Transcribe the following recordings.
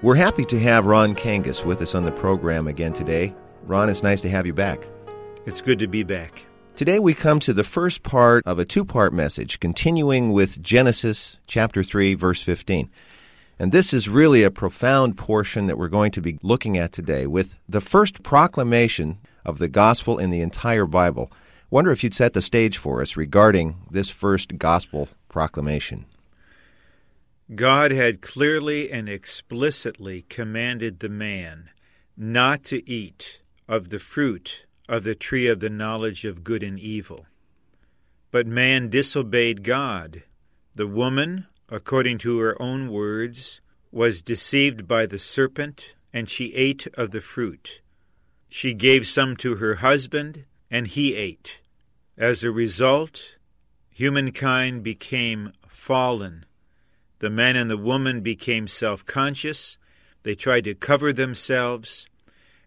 We're happy to have Ron Kangas with us on the program again today. Ron, it's nice to have you back. It's good to be back. Today we come to the first part of a two part message, continuing with Genesis chapter 3, verse 15. And this is really a profound portion that we're going to be looking at today with the first proclamation of the gospel in the entire Bible. Wonder if you'd set the stage for us regarding this first gospel proclamation. God had clearly and explicitly commanded the man not to eat of the fruit of the tree of the knowledge of good and evil. But man disobeyed God. The woman, according to her own words, was deceived by the serpent, and she ate of the fruit. She gave some to her husband, and he ate. As a result, humankind became fallen. The man and the woman became self conscious. They tried to cover themselves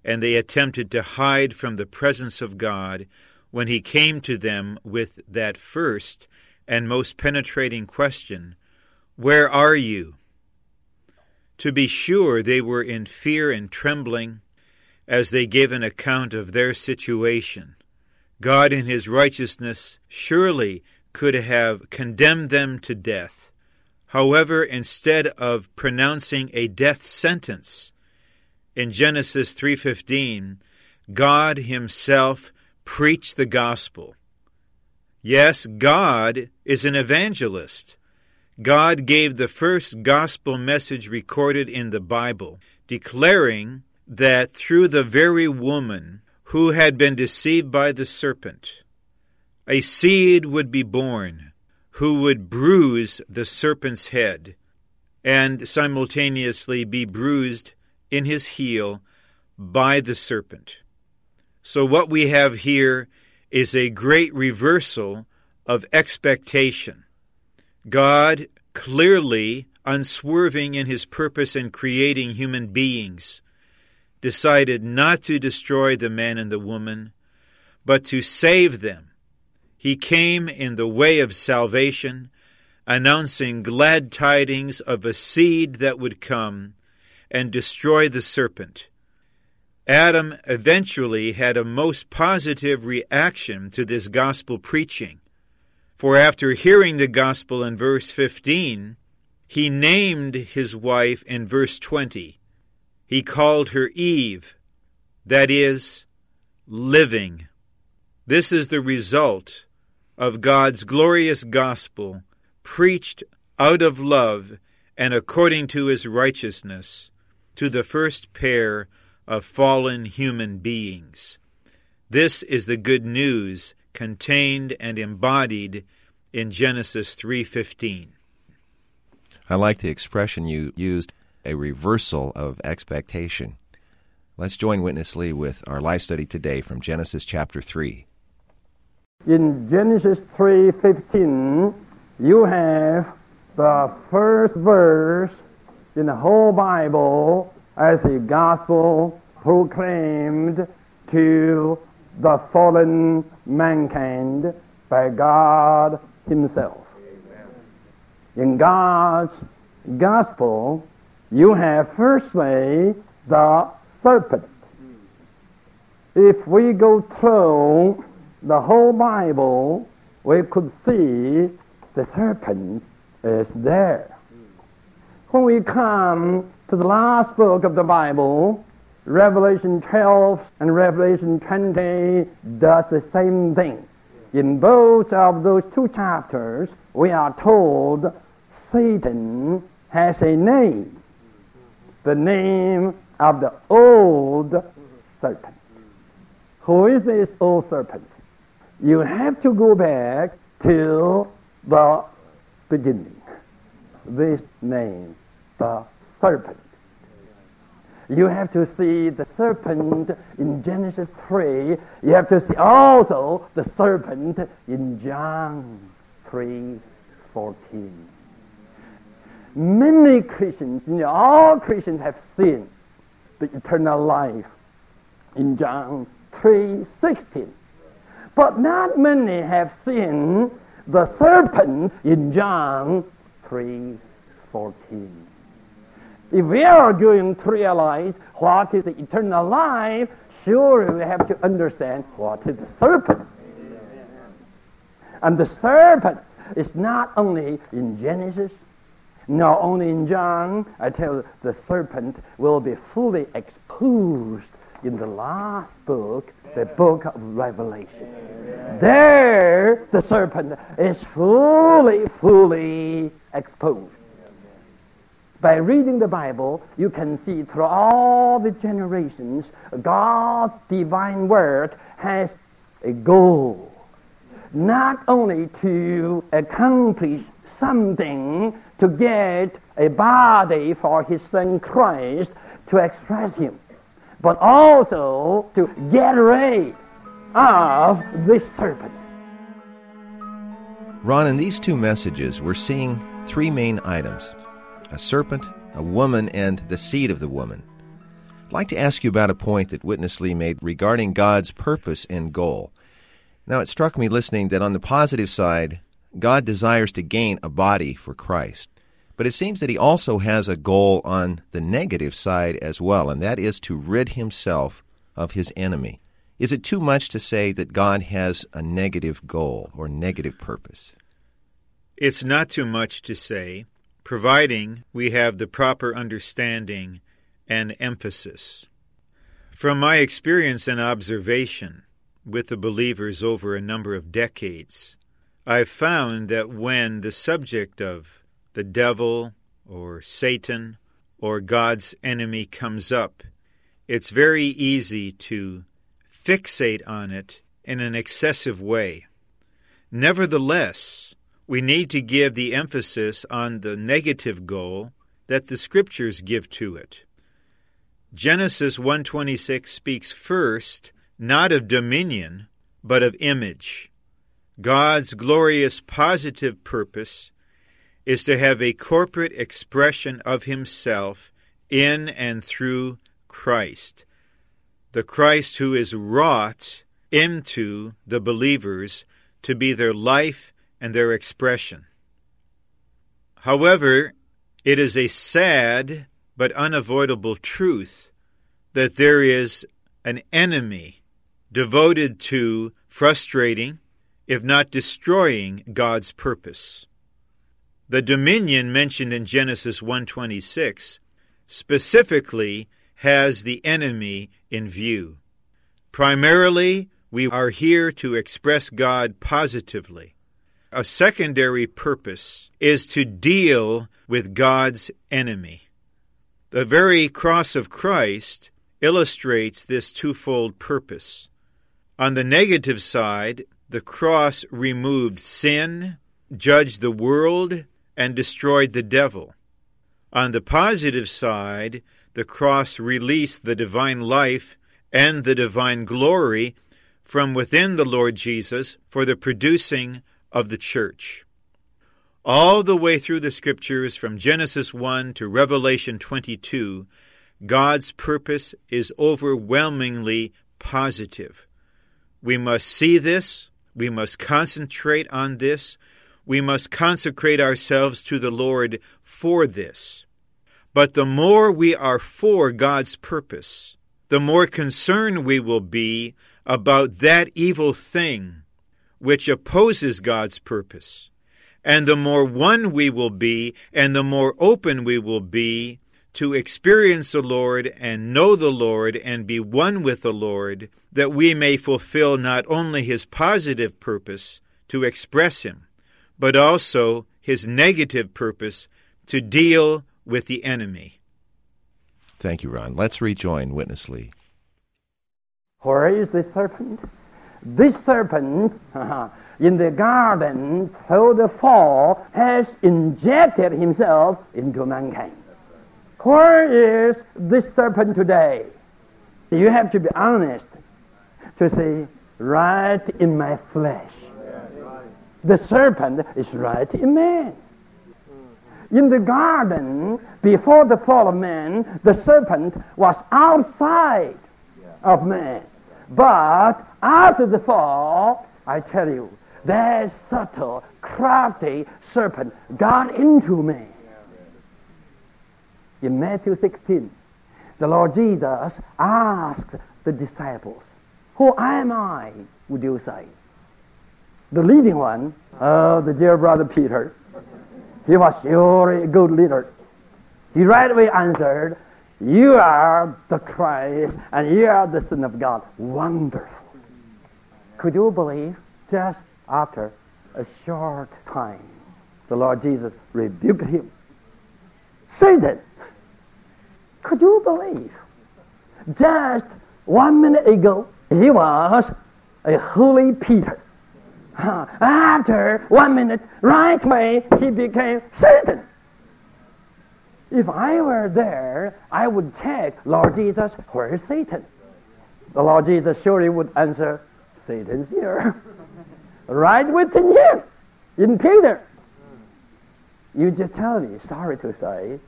and they attempted to hide from the presence of God when He came to them with that first and most penetrating question Where are you? To be sure, they were in fear and trembling as they gave an account of their situation. God, in His righteousness, surely could have condemned them to death. However, instead of pronouncing a death sentence, in Genesis 3:15, God himself preached the gospel. Yes, God is an evangelist. God gave the first gospel message recorded in the Bible, declaring that through the very woman who had been deceived by the serpent, a seed would be born who would bruise the serpent's head and simultaneously be bruised in his heel by the serpent. So, what we have here is a great reversal of expectation. God clearly unswerving in his purpose in creating human beings, decided not to destroy the man and the woman, but to save them. He came in the way of salvation, announcing glad tidings of a seed that would come and destroy the serpent. Adam eventually had a most positive reaction to this gospel preaching. For after hearing the gospel in verse 15, he named his wife in verse 20. He called her Eve, that is, living. This is the result of God's glorious gospel, preached out of love and according to his righteousness to the first pair of fallen human beings. This is the good news contained and embodied in Genesis 3:15. I like the expression you used, a reversal of expectation. Let's join Witness Lee with our life study today from Genesis chapter 3. In Genesis 3:15, you have the first verse in the whole Bible as a gospel proclaimed to the fallen mankind by God Himself. In God's gospel, you have firstly the serpent. If we go through the whole Bible, we could see the serpent is there when we come to the last book of the Bible, Revelation 12 and Revelation 20 does the same thing. In both of those two chapters, we are told Satan has a name. The name of the old serpent. Who is this old serpent? You have to go back to the beginning. this name, the serpent. You have to see the serpent in Genesis 3. You have to see also the serpent in John 3 14. Many Christians, you know, all Christians have seen the eternal life in John 3 16. But not many have seen the serpent in John 3 14. If we are going to realize what is the eternal life, surely we have to understand what is the serpent. And the serpent is not only in Genesis, not only in John. I tell you, the serpent will be fully exposed in the last book, the book of Revelation. There, the serpent is fully, fully exposed. By reading the Bible, you can see through all the generations, God's divine word has a goal. Not only to accomplish something to get a body for his son Christ to express him, but also to get rid of this serpent. Ron, in these two messages, we're seeing three main items a serpent, a woman, and the seed of the woman. I'd like to ask you about a point that Witness Lee made regarding God's purpose and goal. Now, it struck me listening that on the positive side, God desires to gain a body for Christ. But it seems that he also has a goal on the negative side as well, and that is to rid himself of his enemy. Is it too much to say that God has a negative goal or negative purpose? It's not too much to say, providing we have the proper understanding and emphasis. From my experience and observation with the believers over a number of decades, I've found that when the subject of the devil or Satan or God's enemy comes up, it's very easy to fixate on it in an excessive way. Nevertheless, we need to give the emphasis on the negative goal that the scriptures give to it. Genesis 1:26 speaks first not of dominion but of image. God's glorious positive purpose is to have a corporate expression of himself in and through Christ. The Christ who is wrought into the believers to be their life and their expression. However, it is a sad but unavoidable truth that there is an enemy devoted to frustrating, if not destroying, God's purpose. The dominion mentioned in Genesis 1:26 specifically has the enemy in view. Primarily, we are here to express God positively. A secondary purpose is to deal with God's enemy. The very cross of Christ illustrates this twofold purpose. On the negative side, the cross removed sin, judged the world, and destroyed the devil. On the positive side, the cross released the divine life and the divine glory from within the Lord Jesus for the producing of the church. All the way through the scriptures, from Genesis 1 to Revelation 22, God's purpose is overwhelmingly positive. We must see this, we must concentrate on this, we must consecrate ourselves to the Lord for this. But the more we are for God's purpose, the more concerned we will be about that evil thing which opposes God's purpose. And the more one we will be, and the more open we will be to experience the Lord and know the Lord and be one with the Lord, that we may fulfill not only His positive purpose to express Him, but also His negative purpose to deal with the enemy. Thank you, Ron. Let's rejoin Witness Lee. Where is the serpent? This serpent in the garden through the fall has injected himself into mankind. Where is this serpent today? You have to be honest to say, right in my flesh. The serpent is right in man. In the garden, before the fall of man, the serpent was outside of man. But after the fall, I tell you, that subtle, crafty serpent got into man. In Matthew 16, the Lord Jesus asked the disciples, Who am I, would you say? The leading one, oh, the dear brother Peter, he was surely a good leader. He right away answered, You are the Christ, and you are the Son of God. Wonderful. Could you believe? Just after a short time, the Lord Jesus rebuked him. Satan, could you believe? Just one minute ago, he was a holy Peter. After one minute, right away, he became Satan. If I were there, I would check, Lord Jesus, where is Satan? The Lord Jesus surely would answer, Satan's here. right within him, in Peter. You just tell me, sorry to say,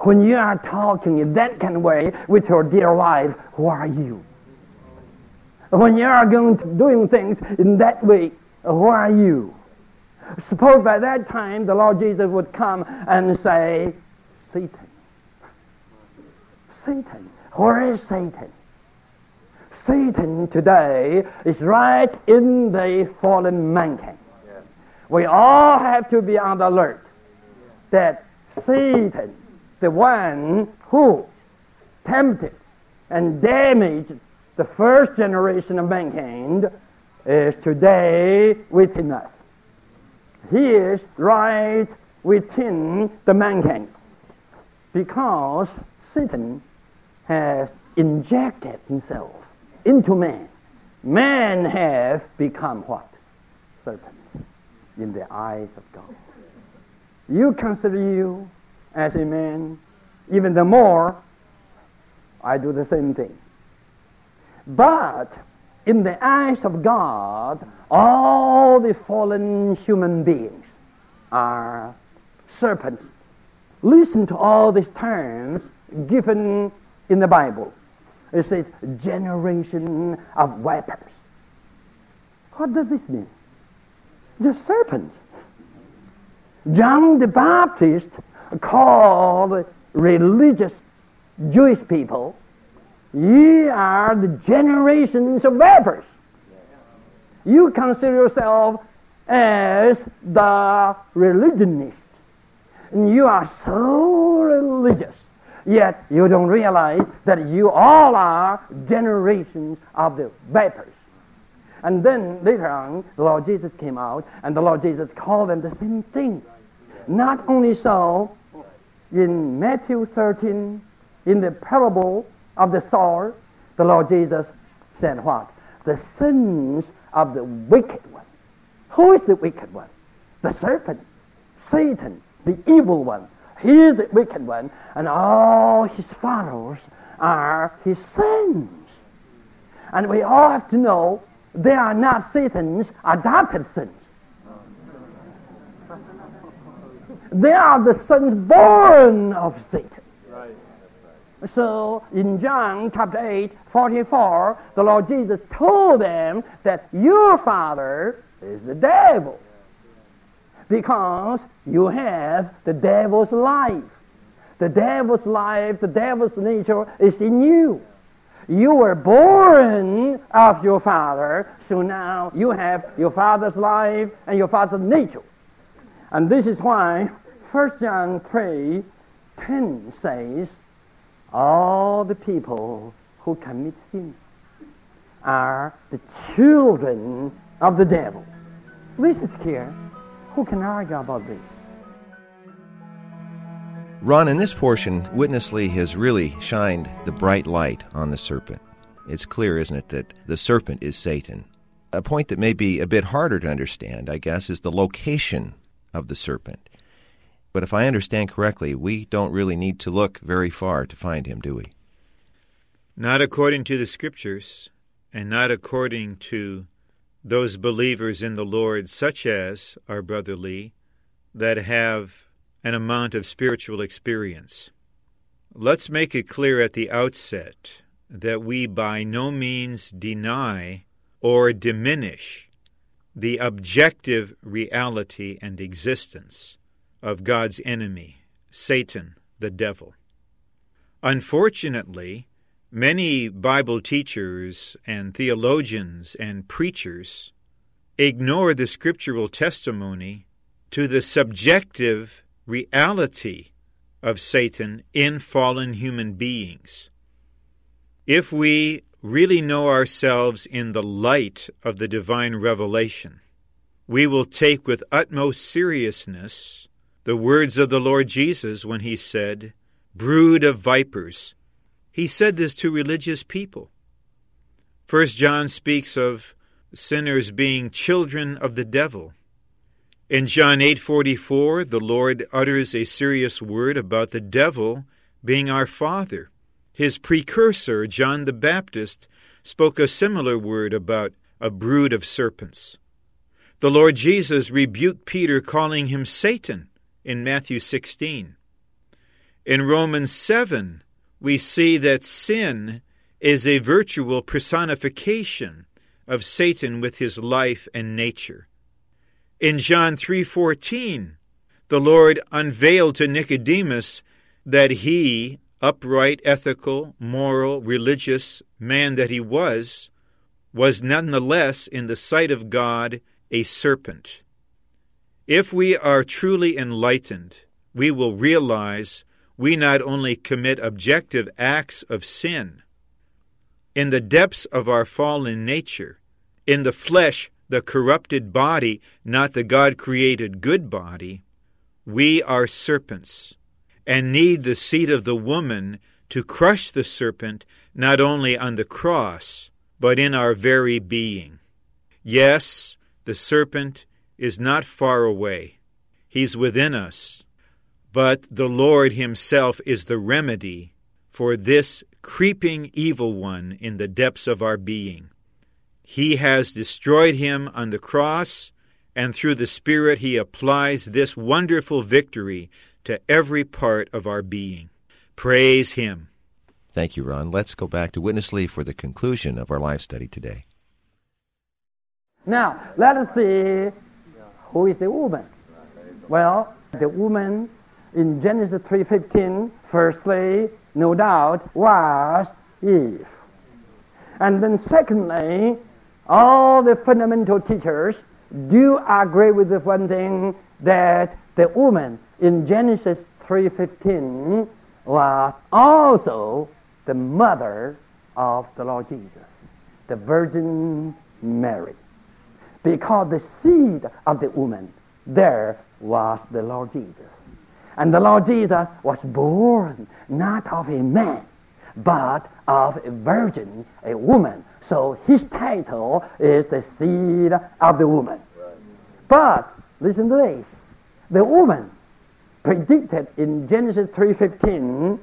when you are talking in that kind of way with your dear wife, who are you? When you are going to doing things in that way, who are you? Suppose by that time the Lord Jesus would come and say, Satan. Satan. Where is Satan? Satan today is right in the fallen mankind. We all have to be on the alert that Satan, the one who tempted and damaged the first generation of mankind, is today within us. He is right within the mankind because Satan has injected himself into man. Man have become what? Serpent in the eyes of God. You consider you as a man, even the more I do the same thing. But in the eyes of God, all the fallen human beings are serpents. Listen to all these terms given in the Bible. It says, generation of vipers. What does this mean? The serpent. John the Baptist called religious Jewish people Ye are the generations of vipers. You consider yourself as the religionists. And you are so religious. Yet you don't realize that you all are generations of the vipers. And then later on, the Lord Jesus came out, and the Lord Jesus called them the same thing. Not only so, in Matthew 13, in the parable of the sower, the Lord Jesus said what? The sins of the wicked one. Who is the wicked one? The serpent, Satan, the evil one. He is the wicked one, and all his followers are his sons. And we all have to know they are not Satan's adopted sons. They are the sons born of Satan. So in John chapter 8, 44, the Lord Jesus told them that your father is the devil. Because you have the devil's life. The devil's life, the devil's nature is in you. You were born of your father, so now you have your father's life and your father's nature. And this is why 1 John 3 10 says, all the people who commit sin are the children of the devil. This is clear. Who can argue about this? Ron, in this portion, Witness Lee has really shined the bright light on the serpent. It's clear, isn't it, that the serpent is Satan. a point that may be a bit harder to understand, I guess, is the location of the serpent. But if I understand correctly, we don't really need to look very far to find him, do we? Not according to the Scriptures, and not according to those believers in the Lord, such as our brother Lee, that have an amount of spiritual experience. Let's make it clear at the outset that we by no means deny or diminish the objective reality and existence of God's enemy, Satan, the devil. Unfortunately, many Bible teachers and theologians and preachers ignore the scriptural testimony to the subjective reality of Satan in fallen human beings. If we really know ourselves in the light of the divine revelation, we will take with utmost seriousness the words of the Lord Jesus when he said, Brood of vipers. He said this to religious people. First John speaks of sinners being children of the devil. In John 8:44, the Lord utters a serious word about the devil being our father. His precursor, John the Baptist, spoke a similar word about a brood of serpents. The Lord Jesus rebuked Peter calling him Satan in Matthew 16. In Romans 7, we see that sin is a virtual personification of Satan with his life and nature. In John 3:14, the Lord unveiled to Nicodemus that he, upright, ethical, moral, religious man that he was, was nonetheless in the sight of God a serpent. If we are truly enlightened, we will realize we not only commit objective acts of sin, in the depths of our fallen nature, in the flesh, the corrupted body, not the God created good body, we are serpents and need the seed of the woman to crush the serpent not only on the cross, but in our very being. Yes, the serpent is not far away. He's within us. But the Lord Himself is the remedy for this creeping evil one in the depths of our being. He has destroyed him on the cross, and through the Spirit He applies this wonderful victory to every part of our being. Praise Him. Thank you, Ron. Let's go back to Witness Lee for the conclusion of our life study today. Now, let us see who is the woman? Well, the woman in Genesis 3.15, firstly, no doubt, was Eve. And then secondly, all the fundamental teachers do agree with the one thing that the woman in Genesis 3.15 was also the mother of the Lord Jesus, the Virgin Mary because the seed of the woman there was the Lord Jesus. And the Lord Jesus was born not of a man, but of a virgin, a woman. So his title is the seed of the woman. But listen to this. The woman predicted in Genesis 3:15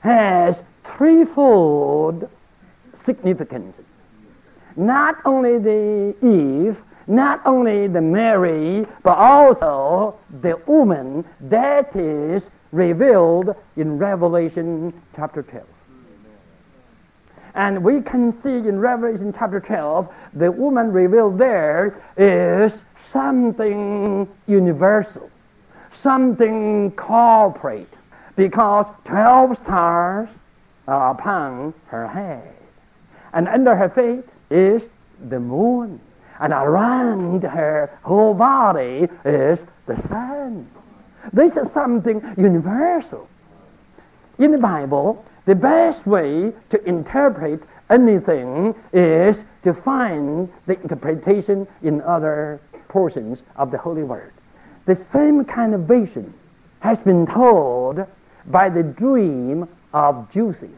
has threefold significance. Not only the Eve not only the Mary, but also the woman that is revealed in Revelation chapter 12. And we can see in Revelation chapter 12, the woman revealed there is something universal, something corporate, because 12 stars are upon her head. And under her feet is the moon and around her whole body is the sun. This is something universal. In the Bible, the best way to interpret anything is to find the interpretation in other portions of the Holy Word. The same kind of vision has been told by the dream of Joseph.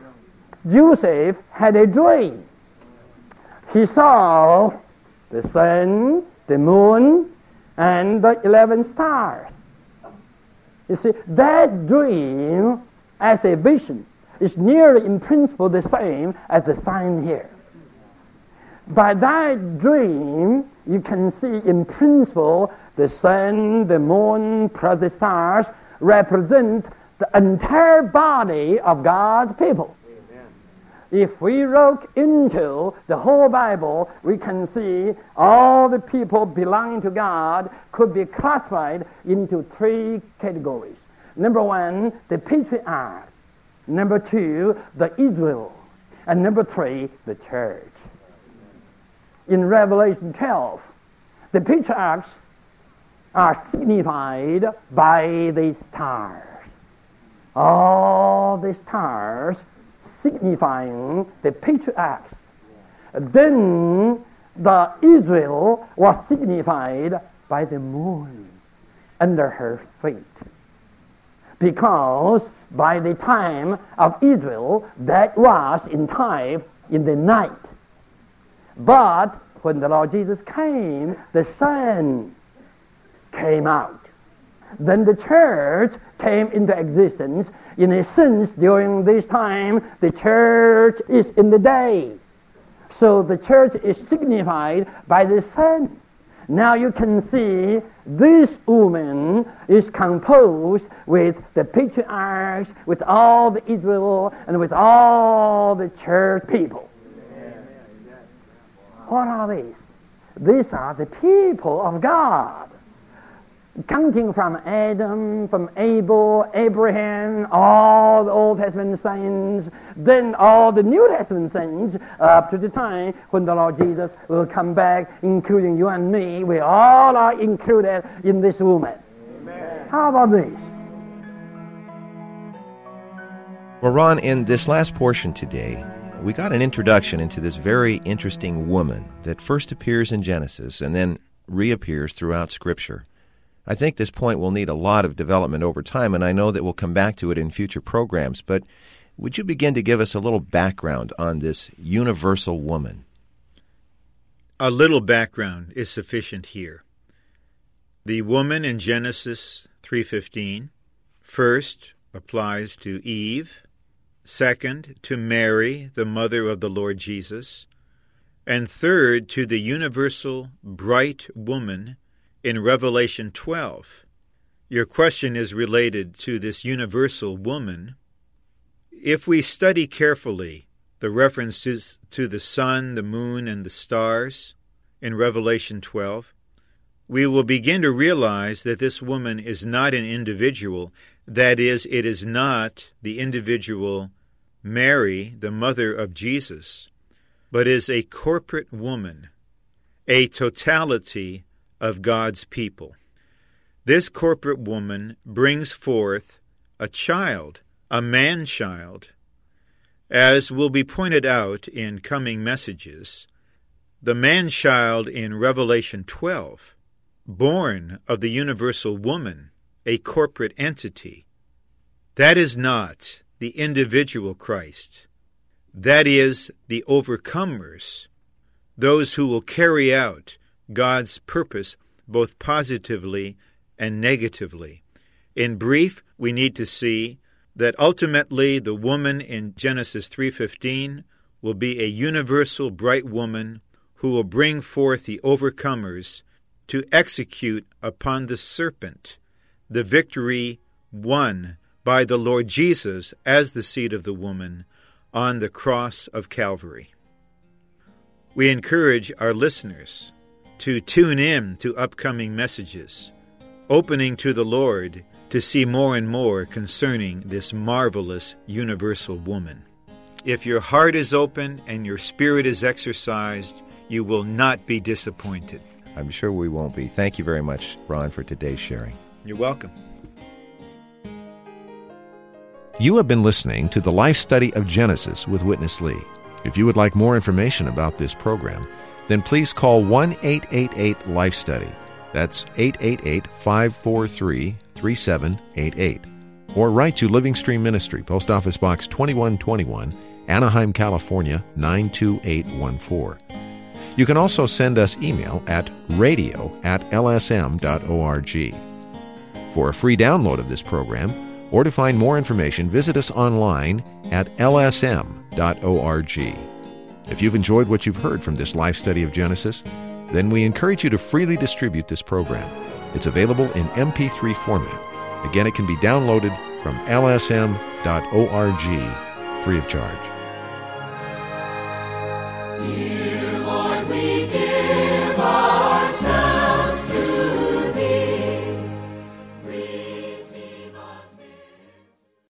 Joseph had a dream. He saw the sun, the moon, and the 11 stars. You see, that dream as a vision is nearly in principle the same as the sign here. By that dream, you can see in principle the sun, the moon, plus the stars represent the entire body of God's people. If we look into the whole Bible, we can see all the people belonging to God could be classified into three categories. Number one, the patriarch. Number two, the Israel. And number three, the church. In Revelation 12, the patriarchs are signified by the stars. All the stars signifying the patriarchs. Then the Israel was signified by the moon under her feet. Because by the time of Israel, that was in time in the night. But when the Lord Jesus came, the sun came out. Then the church came into existence. In a sense, during this time, the church is in the day. So the church is signified by the sun. Now you can see this woman is composed with the patriarchs, with all the Israel, and with all the church people. What are these? These are the people of God counting from Adam, from Abel, Abraham, all the Old Testament saints, then all the New Testament saints, up to the time when the Lord Jesus will come back, including you and me. We all are included in this woman. Amen. How about this? Well, Ron, in this last portion today, we got an introduction into this very interesting woman that first appears in Genesis and then reappears throughout Scripture. I think this point will need a lot of development over time, and I know that we'll come back to it in future programs. But would you begin to give us a little background on this universal woman? A little background is sufficient here. The woman in Genesis 3:15 first applies to Eve, second to Mary, the mother of the Lord Jesus, and third to the universal bright woman in Revelation 12. Your question is related to this universal woman. If we study carefully the references to the sun, the moon, and the stars in Revelation 12, we will begin to realize that this woman is not an individual. That is, it is not the individual Mary, the mother of Jesus, but is a corporate woman, a totality of God's people. This corporate woman brings forth a child, a man child. As will be pointed out in coming messages, the man child in Revelation 12, born of the universal woman, a corporate entity, that is not the individual Christ. That is the overcomers, those who will carry out God's purpose both positively and negatively. In brief, we need to see that ultimately the woman in Genesis 3:15 will be a universal bright woman who will bring forth the overcomers to execute upon the serpent the victory won by the Lord Jesus as the seed of the woman on the cross of Calvary. We encourage our listeners to tune in to upcoming messages, opening to the Lord to see more and more concerning this marvelous universal woman. If your heart is open and your spirit is exercised, you will not be disappointed. I'm sure we won't be. Thank you very much, Ron, for today's sharing. You're welcome. You have been listening to the Life Study of Genesis with Witness Lee. If you would like more information about this program, then please call 1 888 Life Study. That's 888 543 3788. Or write to Living Stream Ministry, Post Office Box 2121, Anaheim, California 92814. You can also send us email at radio at lsm.org. For a free download of this program, or to find more information, visit us online at lsm.org. If you've enjoyed what you've heard from this life study of Genesis, then we encourage you to freely distribute this program. It's available in MP3 format. Again, it can be downloaded from lsm.org free of charge.